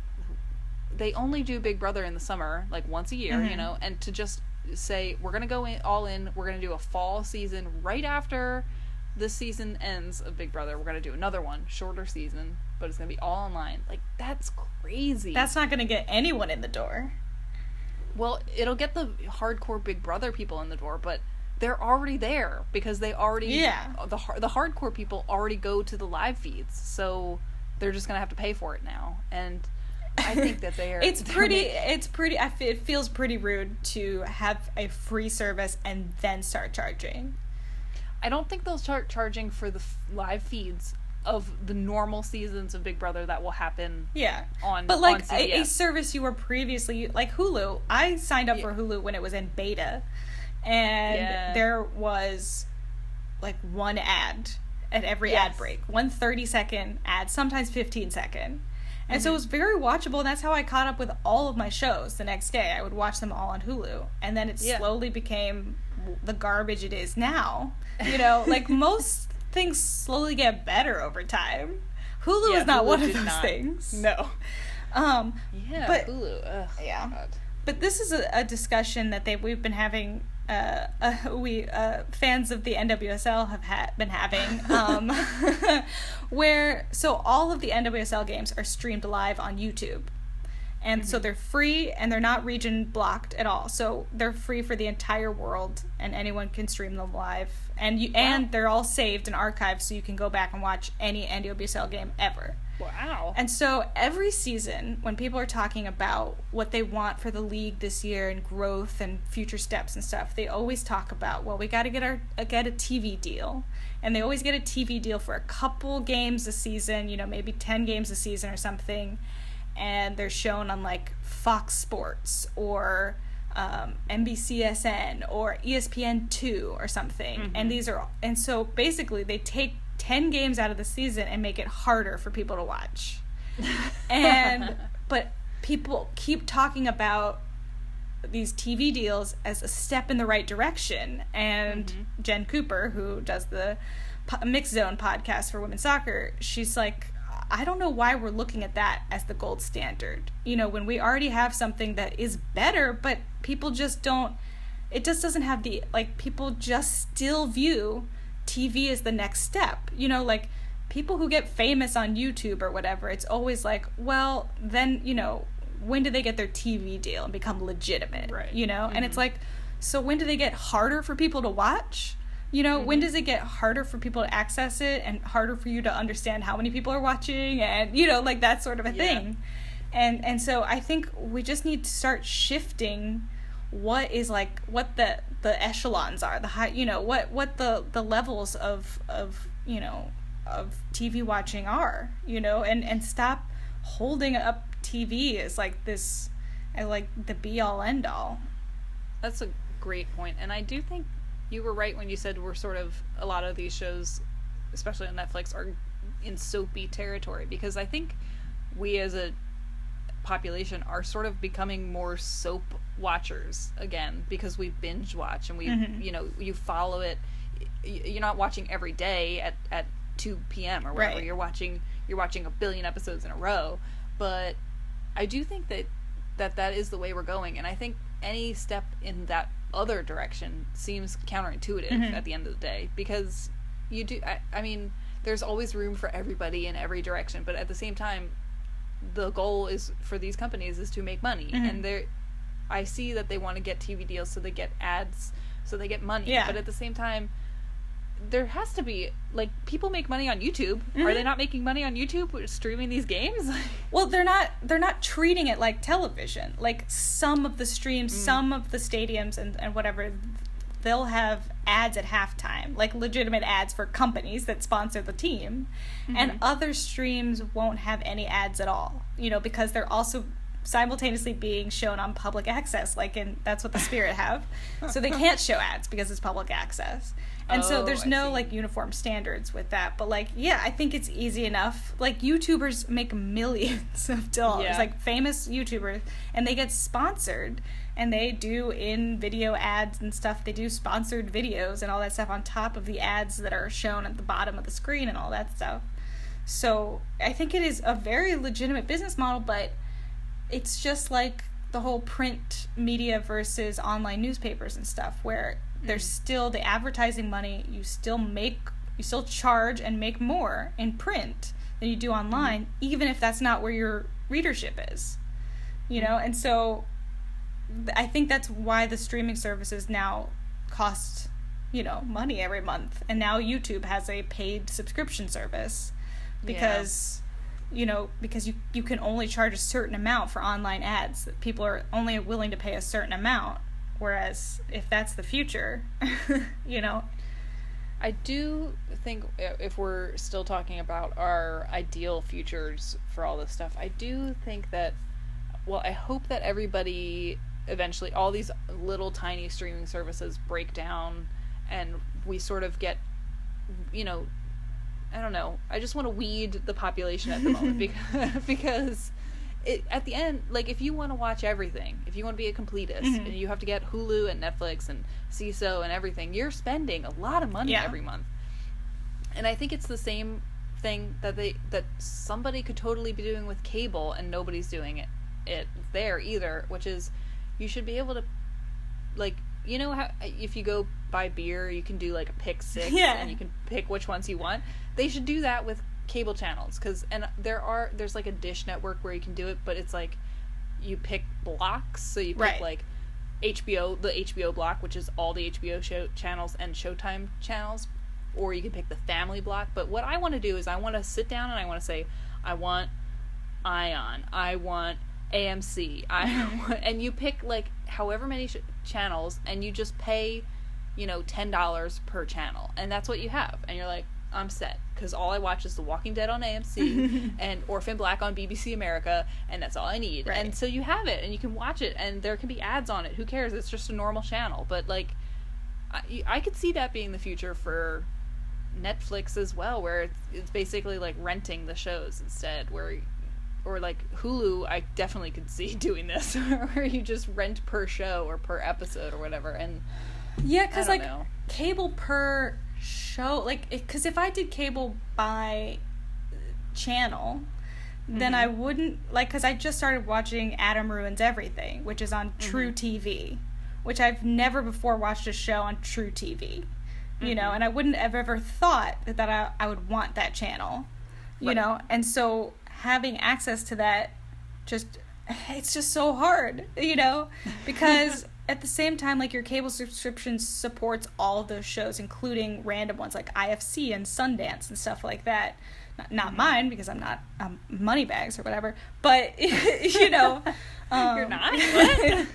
they only do big brother in the summer like once a year you Mhm. know and to just say we're going to go in all in we're going to do a fall season right after this season ends of big brother we're going to do another one shorter season but it's going to be all online like that's crazy That's not going to get anyone in the door. well, it'll get the hardcore Big Brother people in the door, but they're already there because they already Yeah. the the hardcore people already go to the live feeds, so they're just gonna have to pay for it now. And I think that they are. It's pretty. making- It's pretty. I It feels pretty rude to have a free service and then start charging. I don't think they'll start charging for the f- live feeds of the normal seasons of Big Brother that will happen Yeah. on. But like on a, a service you were previously like Hulu. I signed up Yeah. for Hulu when it was in beta, and Yeah. there was like one ad at every ad break, one 30 second ad, sometimes 15 second. And so it Mm-hmm. was very watchable, and that's how I caught up with all of my shows the next day. I would watch them all on Hulu. And then it Yeah. slowly became the garbage it is now. You know, like most things slowly get better over time. Hulu Yeah, is not Hulu one of those not. things. No. Um, Yeah. But- Hulu. Ugh, yeah. God. but this is a, a discussion that they we've been having. Uh, uh, we uh, fans of the NWSL have ha- been having, um, where so all of the NWSL games are streamed live on YouTube, And so they're free and they're not region blocked at all. So they're free for the entire world and anyone can stream them live. And you and they're all saved and archived so you can go back and watch any NWSL game ever. Wow. And so every season, when people are talking about what they want for the league this year and growth and future steps and stuff, they always talk about, well, we got to get our uh, get a TV deal, and they always get a TV deal for a couple games a season, you know, maybe ten games a season or something, and they're shown on like Fox Sports or um, NBCSN or ESPN two or something, and these are and so basically they take 10 games out of the season and make it harder for people to watch. and but people keep talking about these TV deals as a step in the right direction. And Jen Cooper, who does the po- Mixed Zone podcast for women's soccer, she's like, I don't know why we're looking at that as the gold standard. You know, when we already have something that is better, but people just don't. It just doesn't have the like. People just still view TV as the next step. You know, like people who get famous on YouTube or whatever, it's always like, well, then, you know, when do they get their TV deal and become legitimate? Right. You know? And it's mm-hmm. like, so when do they get harder for people to watch? You know, when mm-hmm. does it get harder for people to access it and harder for you to understand how many people are watching and, you know, like that sort of a Yeah. thing. And and so I think we just need to start shifting what is like what the the echelons are the high you know what what the the levels of of you know of TV watching are you know and and stop holding up TV as like this as like the be all end all That's a great point, and I do think you were right when you said we're sort of a lot of these shows, especially on Netflix, are in soapy territory because I think we as a population are sort of becoming more soap watchers again because we binge watch and we Mhm. you know you follow it you're not watching every day at at 2 p.m. or whatever Right. you're watching you're watching a billion episodes in a row but I do think that that that is the way we're going, and I think any step in that other direction seems counterintuitive Mhm. at the end of the day because you do. I, I mean, there's always room for everybody in every direction, but at the same time, the goal is for these companies is to make money, Mhm. and they're. I see that they want to get TV deals so they get ads, so they get money, Yeah. but at the same time. There has to be like people make money on YouTube. Are Mhm. they not making money on YouTube streaming these games? well they're not they're not treating it like television like some of the streams some of the stadiums and, and whatever they'll have ads at halftime like legitimate ads for companies that sponsor the team and other streams won't have any ads at all you know because they're also simultaneously being shown on public access like in that's what the spirit have so they can't show ads because it's public access and so Oh, there's I no like uniform standards with that but like yeah i think it's easy enough. Like youtubers make millions of dollars Yeah. like famous youtubers and they get sponsored and they do in video ads and stuff. They do sponsored videos and all that stuff on top of the ads that are shown at the bottom of the screen and all that stuff. So i think it is a very legitimate business model but it's just like the whole print media versus online newspapers and stuff where there's still the advertising money you still make you still charge and make more in print than you do online mm-hmm. even if that's not where your readership is you know? And so i think that's why the streaming services now cost you know money every month. And now youtube has a paid subscription service because you know because you you can only charge a certain amount for online ads. People are only willing to pay a certain amount whereas if that's the future you know I do think uh, if we're still talking about our ideal futures for all this stuff, I do think that, well, I hope that everybody eventually, all these little tiny streaming services break down and we sort of get, you know, I don't know. I just want to weed the population at the moment because, because it, at the end, like if you want to watch everything, if you want to be a completist, Mhm. and you have to get Hulu and Netflix and Seeso and everything, you're spending a lot of money Yeah. every month. And I think it's the same thing that they that somebody could totally be doing with cable and nobody's doing it it there either, which is you should be able to like you know how if you go buy beer you can do like a pick six Yeah. and you can pick which ones you want they should do that with cable channels because and there are there's like a dish network where you can do it but it's like you pick blocks. So you pick Right. like HBO, the HBO block, which is all the HBO show channels and Showtime channels, or you can pick the family block. But what I want to do is I want to sit down and I want to say, I want Ion, I want AMC, I want, and you pick like however many sh- channels, and you just pay, you know, ten dollars per channel, and that's what you have, and you're like, I'm set because all I watch is The Walking Dead on AMC and Orphan Black on BBC America, and that's all I need. Right. And so you have it, and you can watch it, and there can be ads on it. Who cares? It's just a normal channel. But like, I, I could see that being the future for Netflix as well, where it's, it's basically like renting the shows instead, where or like Hulu, I definitely could see doing this, where you just rent per show or per episode or whatever. And Yeah, because like know. cable per show, like because if I did cable by channel, then mm-hmm. I wouldn't like because I just started watching Adam Ruins Everything, which is on True mm-hmm. TV, which I've never before watched a show on True TV. You mm-hmm. know, and I wouldn't have ever thought that, that I, I would want that channel. You Right. know, and so having access to that just it's just so hard, you know, because at the same time, like your cable subscription supports all of those shows, including random ones like IFC and Sundance and stuff like that. Not, not mine because I'm not um, Moneybags or whatever, but you know, um, You're not?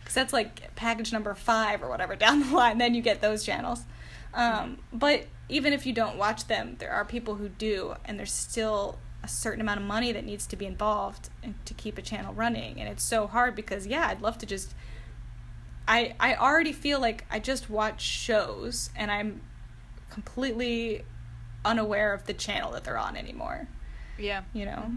Because that's like package number five or whatever down the line. Then you get those channels. Um, but even if you don't watch them, there are people who do, and there's still a certain amount of money that needs to be involved to keep a channel running. And it's so hard because yeah, I'd love to just. I I already feel like I just watch shows and I'm completely unaware of the channel that they're on anymore. yeah, You know,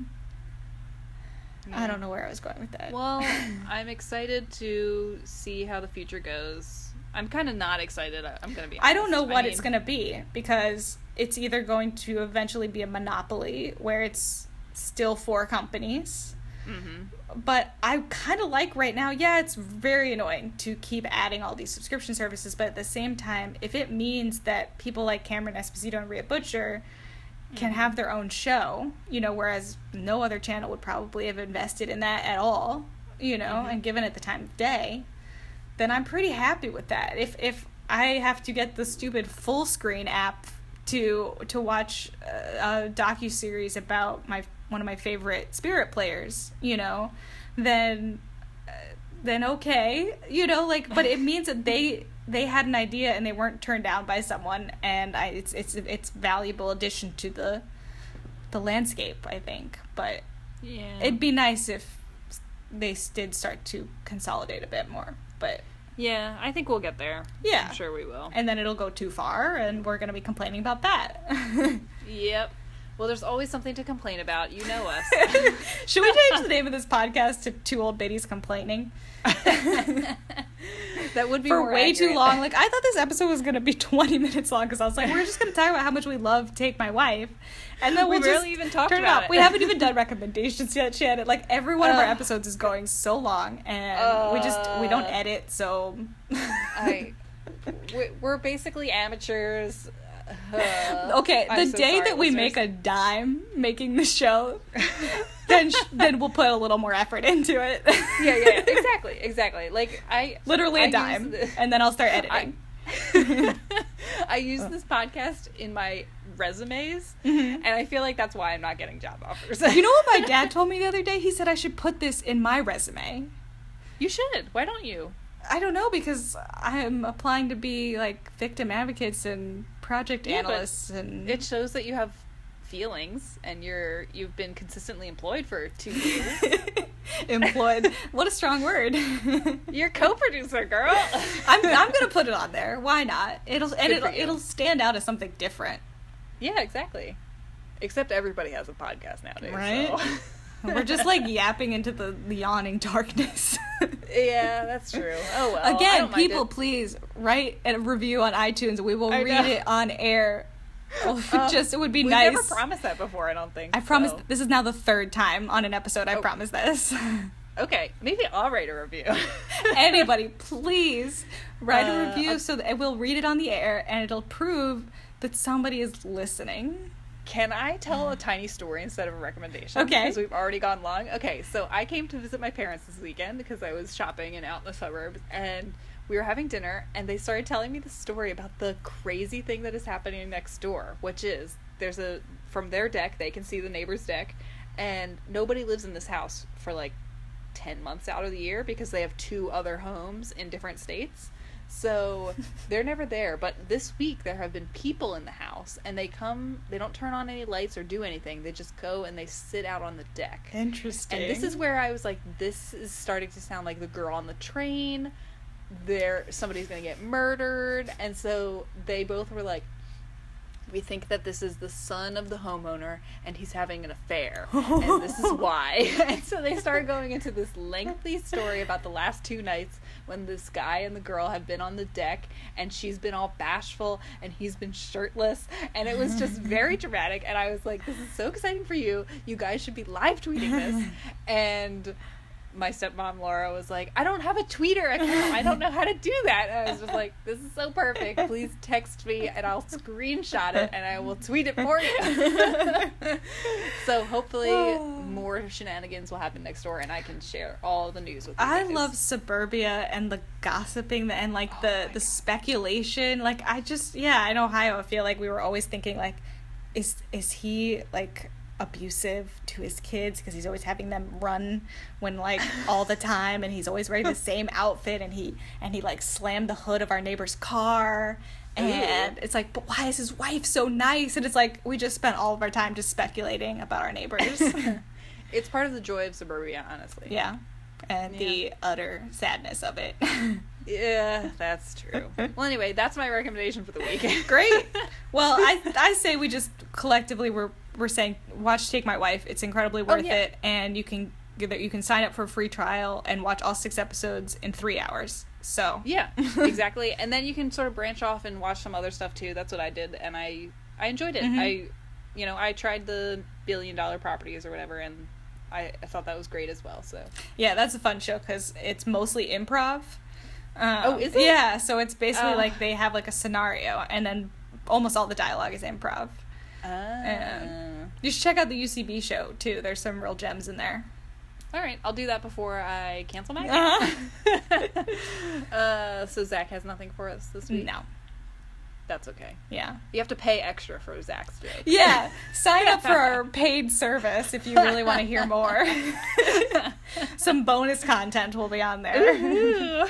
I don't know where I was going with that. Well, I'm excited to see how the future goes. I'm kind of not excited. I- I'm gonna be. Honest. I don't know what it's mean, going to be because it's either going to eventually be a monopoly where it's still four companies. Mhm. But I kind of like right now, yeah, it's very annoying to keep adding all these subscription services, but at the same time, if it means that people like Cameron Esposito and Rhea Butcher can mm-hmm. have their own show, you know, whereas no other channel would probably have invested in that at all, you know, mm-hmm. and given it the time of day, then I'm pretty happy with that. If if I have to get the stupid full screen app to to watch uh, a, a docu series about my one of my favorite spirit players, you know, then uh, then okay, you know, like but it means that they they had an idea and they weren't turned down by someone and I it's it's it's valuable addition to the the landscape, I think. But Yeah. it'd be nice if they did start to consolidate a bit more. But yeah, I think we'll get there. Yeah. I'm sure we will. and then it'll go too far and we're going to be complaining about that. Yep. Well, there's always something to complain about. You know us. Should we change the name of this podcast to Two Old Biddies Complaining? that would be For way too long. Like, I thought this episode was going to be 20 minutes long because I was like, we're just going to talk about how much we love Take My Wife. And then We we'll just barely even talk turn about it it. We haven't even done recommendations yet, Shannon. Like, every one of our episodes is going so long and we just, we don't Uh. edit, so. I, we're basically amateurs. Okay, I'm the so day sorry, that we make a dime making the show, then sh- then we'll put a little more effort into it. yeah, yeah, yeah, exactly, exactly. Like I Literally I a dime, the- and then I'll start editing. I, I use this podcast in my resumes, Mhm. and I feel like that's why I'm not getting job offers. you know what my dad told me the other day? He said I should put this in my resume. You should. Why don't you? I don't know because I'm applying to be like victim advocates and project Yeah, analysts and It shows that you have feelings, and you're you've been consistently employed for two years. employed. what a strong word. you're co-producer, girl. I'm I'm gonna put it on there. Why not? It'll and Good it'll it'll stand out as something different. Yeah, exactly. Except everybody has a podcast nowadays, Right? so- We're just like yapping into the, the yawning darkness. yeah, that's true. Oh well. Again, people, please write a review on iTunes. We will I read know. it on air. Oh, Uh, just it would be We've nice. never promised that before. I don't think. I promise. so. This is now the third time on an episode I Oh. promise this. Okay, maybe I'll write a review. Anybody, please write a Uh, review I'll- so that we'll read it on the air and it'll prove that somebody is listening. Can I tell a tiny story instead of a recommendation? Okay. Because we've already gone long. Okay, so I came to visit my parents this weekend because I was shopping and out in the suburbs, and we were having dinner, and they started telling me the story about the crazy thing that is happening next door, which is there's a from their deck they can see the neighbor's deck, and nobody lives in this house for like ten months out of the year because they have two other homes in different states. So they're never there. But this week there have been people in the house and they come they don't turn on any lights or do anything. They just go and they sit out on the deck. Interesting. And this is where I was like, this is starting to sound like the girl on the train. There somebody's gonna get murdered and so they both were like we think that this is the son of the homeowner and he's having an affair and this is why and so they start going into this lengthy story about the last two nights when this guy and the girl have been on the deck and she's been all bashful and he's been shirtless. And it was just very dramatic. And i was like this is so exciting for you. You guys should be live tweeting this. And my stepmom Laura was like, I don't have a Twitter account. I don't know how to do that. And I was just like, this is so perfect. Please text me and I'll screenshot it and I will tweet it for you. so hopefully more shenanigans will happen next door and I can share all the news with you. I guys. love suburbia and the gossiping and like Oh the the God. speculation. Like I just yeah, in Ohio I feel like we were always thinking like is is he like abusive to his kids because he's always having them run when like all the time and he's always wearing the same outfit and he and he like slammed the hood of our neighbor's car and it's like but why is his wife so nice and it's like we just spent all of our time just speculating about our neighbors It's part of the joy of suburbia, honestly. yeah and Yeah. the utter sadness of it Yeah, that's true. well, anyway, that's my recommendation for the week. Great. Well, I I say we just collectively we're we're saying watch Take My Wife. It's incredibly worth Oh, yeah. it, and you can you can sign up for a free trial and watch all six episodes in three hours. So Yeah, exactly. and then you can sort of branch off and watch some other stuff too. That's what I did, and I I enjoyed it. Mhm. I, you know, I tried the billion dollar properties or whatever, and I, I thought that was great as well. So yeah, that's a fun show because it's mostly improv. Um, Oh, is it? Yeah, so it's basically Oh. like they have like a scenario, and then almost all the dialogue is improv. Ah. You should check out the UCB show too. There's some real gems in there. all right, I'll do that before I cancel my. Uh-huh. uh, so Zach has nothing for us this week. No. that's okay. Yeah. You have to pay extra for Zach's joke. Yeah, sign up for our paid service if you really want to hear more. Some bonus content will be on there.